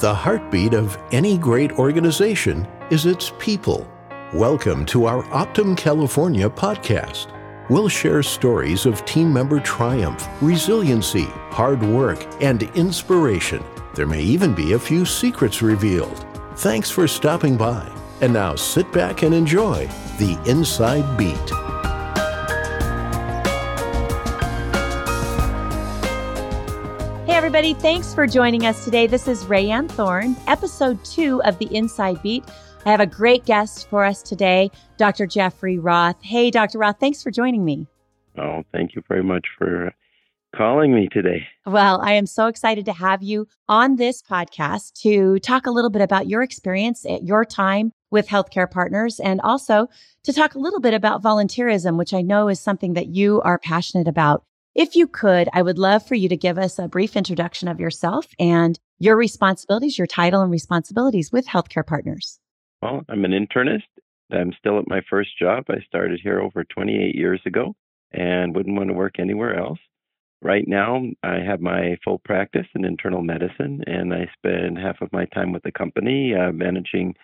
The heartbeat of any great organization is its people. Welcome to our Optum California podcast. We'll share stories of team member triumph, resiliency, hard work, and inspiration. There may even be a few secrets revealed. Thanks for stopping by. And now sit back and enjoy the Inside Beat. Everybody, thanks for joining us today. This is Rayanne Thorn, episode two of the Inside Beat. I have a great guest for us today, Dr. Jeffrey Roth. Hey, Dr. Roth, thanks for joining me. Oh, thank you very much for calling me today. Well, I am so excited to have you on this podcast to talk a little bit about your experience at your time with healthcare partners and also to talk a little bit about volunteerism, which I know is something that you are passionate about. If you could, I would love for you to give us a brief introduction of yourself and your responsibilities, your title and responsibilities with healthcare partners. Well, I'm an internist. I'm still at my first job. I started here over 28 years ago and wouldn't want to work anywhere else. Right now, I have my full practice in internal medicine, and I spend half of my time with the company uh, managing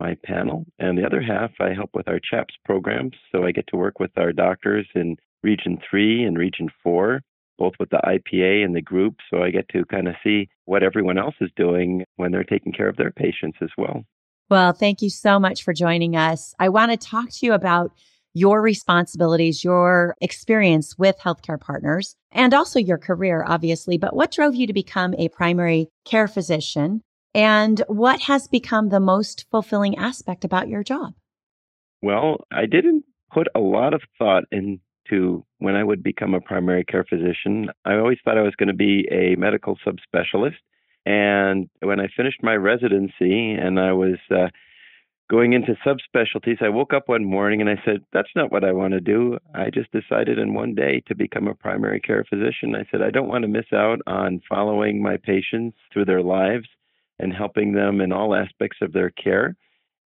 my panel, and the other half I help with our CHAPS programs. So I get to work with our doctors in Region 3 and Region 4, both with the IPA and the group. So I get to kind of see what everyone else is doing when they're taking care of their patients as well. Well, thank you so much for joining us. I want to talk to you about your responsibilities, your experience with healthcare partners, and also your career, obviously. But what drove you to become a primary care physician? And what has become the most fulfilling aspect about your job? Well, I didn't put a lot of thought into when I would become a primary care physician. I always thought I was going to be a medical subspecialist. And when I finished my residency and I was uh, going into subspecialties, I woke up one morning and I said, That's not what I want to do. I just decided in one day to become a primary care physician. I said, I don't want to miss out on following my patients through their lives and helping them in all aspects of their care.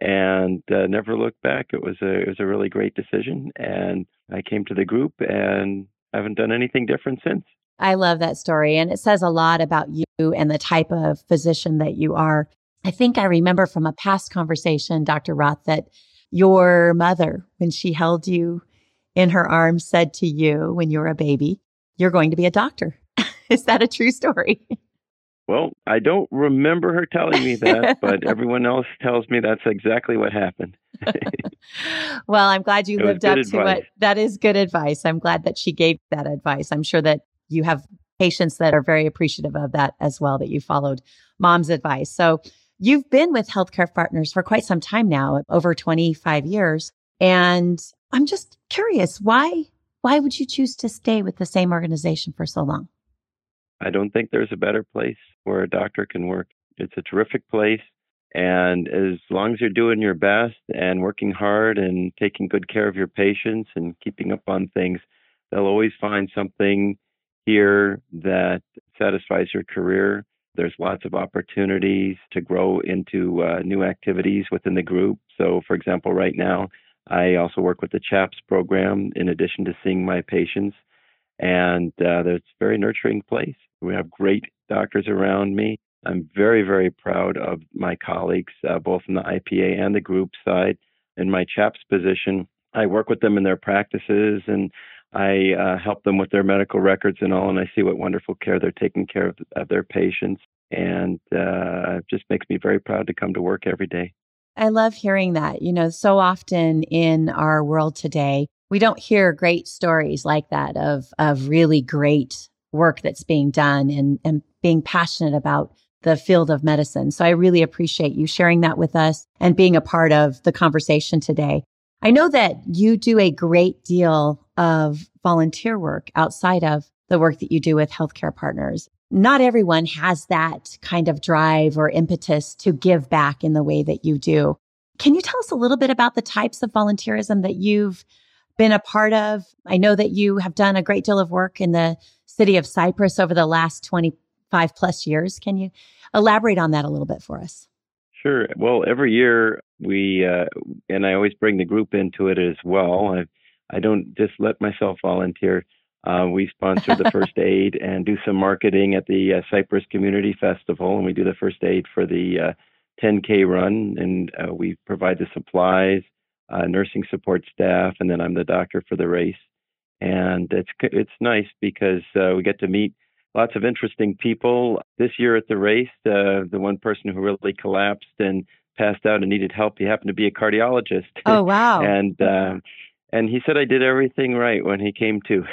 And uh, never looked back. It was a it was a really great decision, and I came to the group and haven't done anything different since. I love that story, and it says a lot about you and the type of physician that you are. I think I remember from a past conversation, Dr. Roth, that your mother, when she held you in her arms, said to you when you were a baby, You're going to be a doctor. Is that a true story? Well, I don't remember her telling me that, but everyone else tells me that's exactly what happened. well, I'm glad you it lived up to it. that is good advice. I'm glad that she gave that advice. I'm sure that you have patients that are very appreciative of that as well, that you followed mom's advice. So You've been with Healthcare Partners for quite some time now, over 25 years. And I'm just curious, why why would you choose to stay with the same organization for so long? I don't think there's a better place where a doctor can work. It's a terrific place. And as long as you're doing your best and working hard and taking good care of your patients and keeping up on things, they'll always find something here that satisfies your career there's lots of opportunities to grow into uh, new activities within the group. So, for example, right now, I also work with the CHAPS program in addition to seeing my patients. And uh, it's a very nurturing place. We have great doctors around me. I'm very, very proud of my colleagues, uh, both in the IPA and the group side. In my CHAPS position, I work with them in their practices and I uh, help them with their medical records and all, and I see what wonderful care they're taking care of, of their patients. And uh, it just makes me very proud to come to work every day. I love hearing that. You know, so often in our world today, we don't hear great stories like that of of really great work that's being done and, and being passionate about the field of medicine. So I really appreciate you sharing that with us and being a part of the conversation today. I know that you do a great deal of volunteer work outside of the work that you do with healthcare partners. Not everyone has that kind of drive or impetus to give back in the way that you do. Can you tell us a little bit about the types of volunteerism that you've been a part of? I know that you have done a great deal of work in the city of Cypress over the last 25 plus years. Can you elaborate on that a little bit for us? Sure. Well, every year we, uh, and I always bring the group into it as well. I, I don't just let myself volunteer. Uh, we sponsor the first aid and do some marketing at the uh, Cypress Community Festival, and we do the first aid for the 10K run, and we provide the supplies, nursing support staff, and then I'm the doctor for the race. And it's it's nice because we get to meet lots of interesting people. This year at the race, uh, the one person who really collapsed and passed out and needed help, he happened to be a cardiologist. Oh wow! and uh, and he said I did everything right when he came to.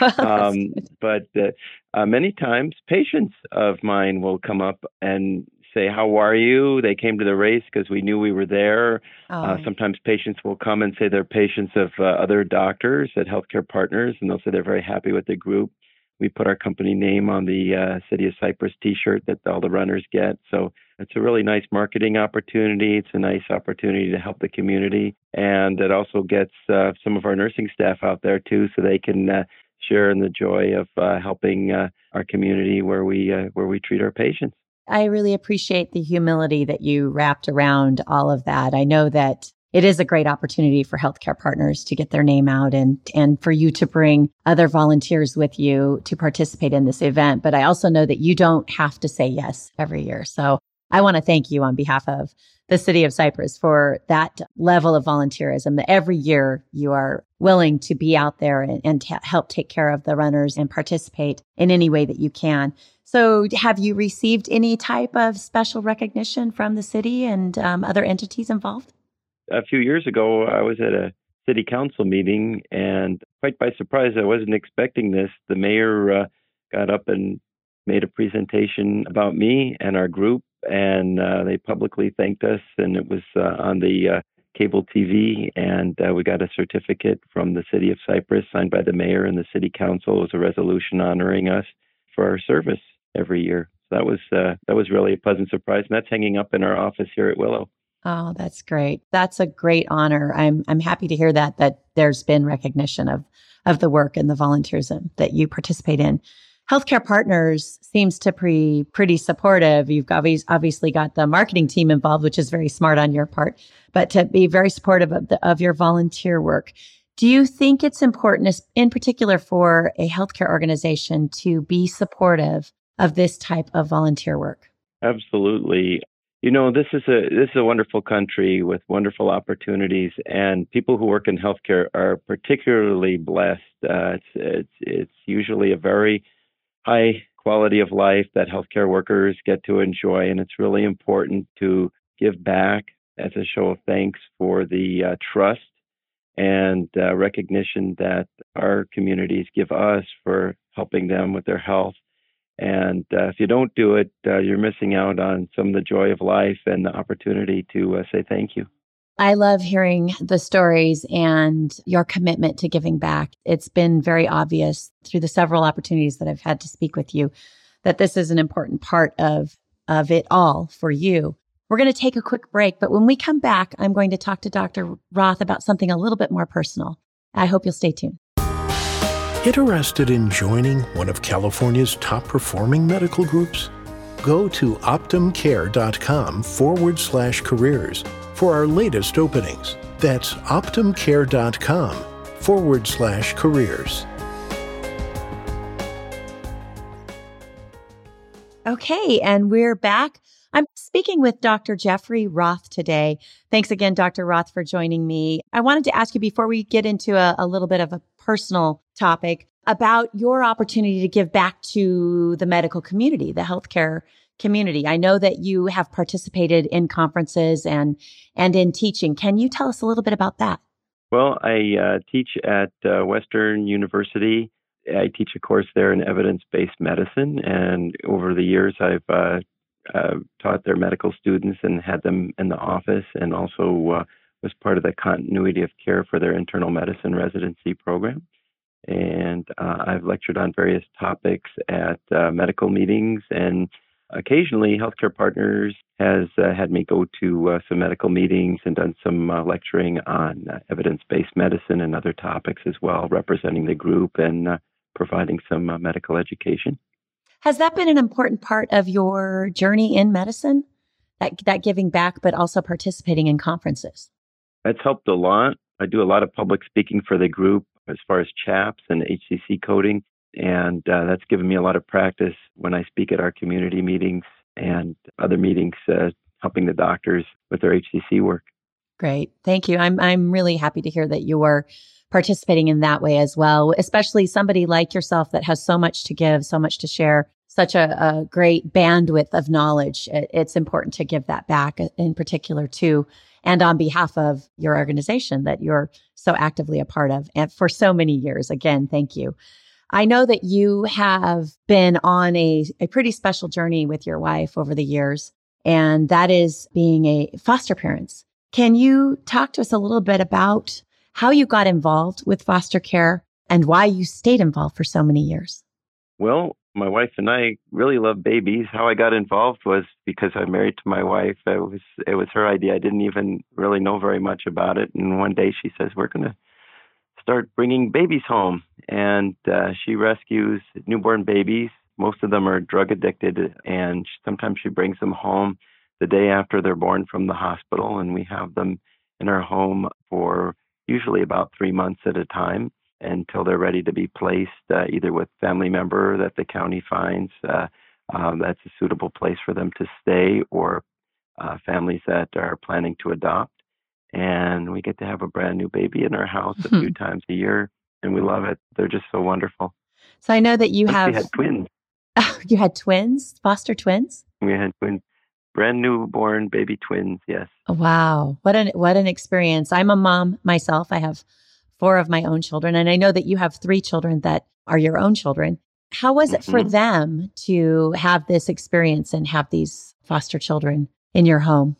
um, but uh, uh, many times, patients of mine will come up and say, "How are you?" They came to the race because we knew we were there. Oh. Uh, sometimes patients will come and say they're patients of uh, other doctors at Healthcare Partners, and they'll say they're very happy with the group we put our company name on the uh, City of Cypress T-shirt that all the runners get. So it's a really nice marketing opportunity. It's a nice opportunity to help the community, and it also gets uh, some of our nursing staff out there too, so they can uh, share in the joy of uh, helping uh, our community where we uh, where we treat our patients. I really appreciate the humility that you wrapped around all of that. I know that it is a great opportunity for healthcare partners to get their name out and, and for you to bring other volunteers with you to participate in this event. But I also know that you don't have to say yes every year. So I want to thank you on behalf of the city of cypress for that level of volunteerism. Every year you are willing to be out there and, and help take care of the runners and participate in any way that you can. So have you received any type of special recognition from the city and um, other entities involved? a few years ago, I was at a city council meeting, and quite by surprise, I wasn't expecting this. The mayor uh, got up and made a presentation about me and our group, and uh, they publicly thanked us, and it was uh, on the uh, cable TV, and uh, we got a certificate from the city of Cypress signed by the mayor and the city council. It was a resolution honoring us for our service every year. So that was uh, that was really a pleasant surprise, and that's hanging up in our office here at Willow. Oh, that's great. That's a great honor. I'm I'm happy to hear that that there's been recognition of of the work and the volunteerism that you participate in. Healthcare Partners seems to be pretty supportive. You've obviously got the marketing team involved, which is very smart on your part, but to be very supportive of, the, of your volunteer work. Do you think it's important, in particular for a healthcare organization, to be supportive of this type of volunteer work? Absolutely. You know this is a this is a wonderful country with wonderful opportunities and people who work in healthcare are particularly blessed. Uh, it's it's it's usually a very high quality of life that healthcare workers get to enjoy and it's really important to give back as a show of thanks for the uh, trust and uh, recognition that our communities give us for helping them with their health and uh, if you don't do it, uh, you're missing out on some of the joy of life and the opportunity to uh, say thank you. I love hearing the stories and your commitment to giving back. It's been very obvious through the several opportunities that I've had to speak with you that this is an important part of, of it all for you. We're going to take a quick break, but when we come back, I'm going to talk to Dr. Roth about something a little bit more personal. I hope you'll stay tuned. Interested in joining one of California's top performing medical groups? Go to optumcare.com forward slash careers for our latest openings. That's optumcare.com forward slash careers. Okay, and we're back. I'm speaking with Dr. Jeffrey Roth today. Thanks again, Dr. Roth, for joining me. I wanted to ask you before we get into a, a little bit of a personal topic about your opportunity to give back to the medical community, the healthcare community. I know that you have participated in conferences and and in teaching. Can you tell us a little bit about that? Well, I uh, teach at uh, Western University. I teach a course there in evidence-based medicine, and over the years, I've uh, uh taught their medical students and had them in the office, and also uh, was part of the continuity of care for their internal medicine residency program. And uh, I've lectured on various topics at uh, medical meetings, and occasionally Healthcare Partners has uh, had me go to uh, some medical meetings and done some uh, lecturing on uh, evidence based medicine and other topics as well, representing the group and providing some medical education. Has that been an important part of your journey in medicine? That, that giving back, but also participating in conferences? That's helped a lot. I do a lot of public speaking for the group. as far as CHAPS and HCC coding. And uh, that's given me a lot of practice when I speak at our community meetings and other meetings, uh, helping the doctors with their HCC work. Great. Thank you. I'm, I'm really happy to hear that you are participating in that way as well, especially somebody like yourself that has so much to give, so much to share, such a, a great bandwidth of knowledge. It's important to give that back uh, in particular too. And on behalf of your organization that you're so actively a part of and for so many years. Again, thank you. I know that you have been on a, a pretty special journey with your wife over the years, and that is being a foster parents. Can you talk to us a little bit about how you got involved with foster care and why you stayed involved for so many years. Well, my wife and I really love babies. How I got involved was because I'm married to my wife. It was it was her idea. I didn't even really know very much about it. And one day she says we're going to start bringing babies home, and uh, she rescues newborn babies. Most of them are drug addicted, and sometimes she brings them home the day after they're born from the hospital, and we have them in our home for usually about three months at a time until they're ready to be placed uh, either with family member that the county finds uh, um, that's a suitable place for them to stay or uh, families that are planning to adopt. And we get to have a brand new baby in our house a few mm-hmm. times a year, and we love it. They're just so wonderful. So I know that you have. We had twins. you had twins, foster twins. We had twins brand newborn baby twins. Yes. Wow, what an what an experience! I'm a mom myself. I have four of my own children, and I know that you have three children that are your own children. How was it mm-hmm. for them to have this experience and have these foster children in your home?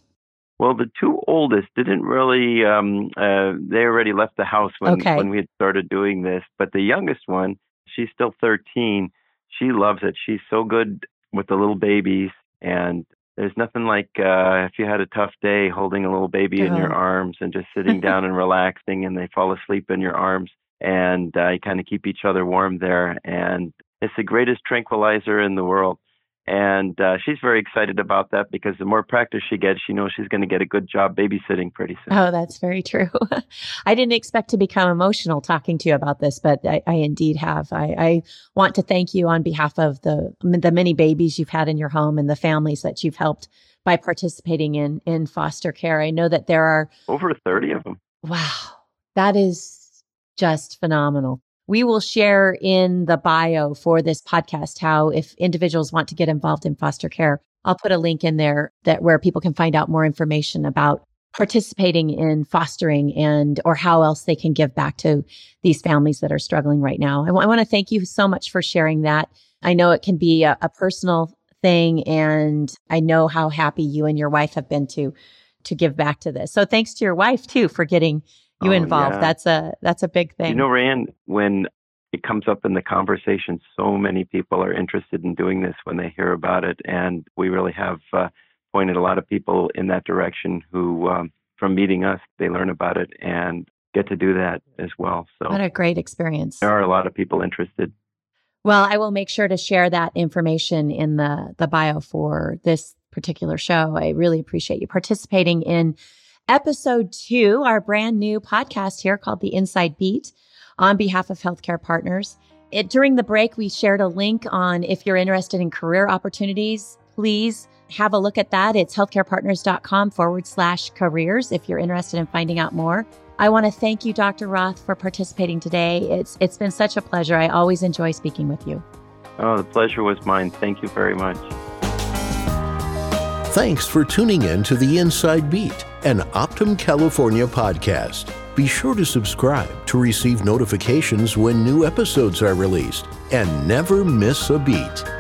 Well, the two oldest didn't really. Um, uh, they already left the house when okay. when we had started doing this. But the youngest one, she's still 13. She loves it. She's so good with the little babies, and there's nothing like uh, if you had a tough day holding a little baby in your uh-huh. arms and just sitting down and relaxing and they fall asleep in your arms and uh, you kind of keep each other warm there and it's the greatest tranquilizer in the world and uh, she's very excited about that because the more practice she gets, she knows she's going to get a good job babysitting pretty soon. Oh, that's very true. I didn't expect to become emotional talking to you about this, but I, I indeed have. I, I, want to thank you on behalf of the the many babies you've had in your home and the families that you've helped by participating in in foster care. I know that there are over thirty of them. Wow, that is just phenomenal. We will share in the bio for this podcast how if individuals want to get involved in foster care, I'll put a link in there that where people can find out more information about participating in fostering and or how else they can give back to these families that are struggling right now. I, w- I want to thank you so much for sharing that. I know it can be a, a personal thing and I know how happy you and your wife have been to to give back to this. So thanks to your wife too for getting you oh, involved. Yeah. That's a that's a big thing. You know, Rand, when it comes up in the conversation, so many people are interested in doing this when they hear about it, and we really have uh, pointed a lot of people in that direction who, um, from meeting us, they learn about it and get to do that as well. So, what a great experience! There are a lot of people interested. Well, I will make sure to share that information in the the bio for this particular show. I really appreciate you participating in episode two, our brand new podcast here called The Inside Beat on behalf of healthcare partners. It, during the break, we shared a link on if you're interested in career opportunities, please have a look at that. It's healthcarepartners.com forward slash careers if you're interested in finding out more. I want to thank you, Dr. Roth, for participating today. It's it's been such a pleasure. I always enjoy speaking with you. Oh, the pleasure was mine. Thank you very much. Thanks for tuning in to the Inside Beat, an Optum California podcast. Be sure to subscribe to receive notifications when new episodes are released and never miss a beat.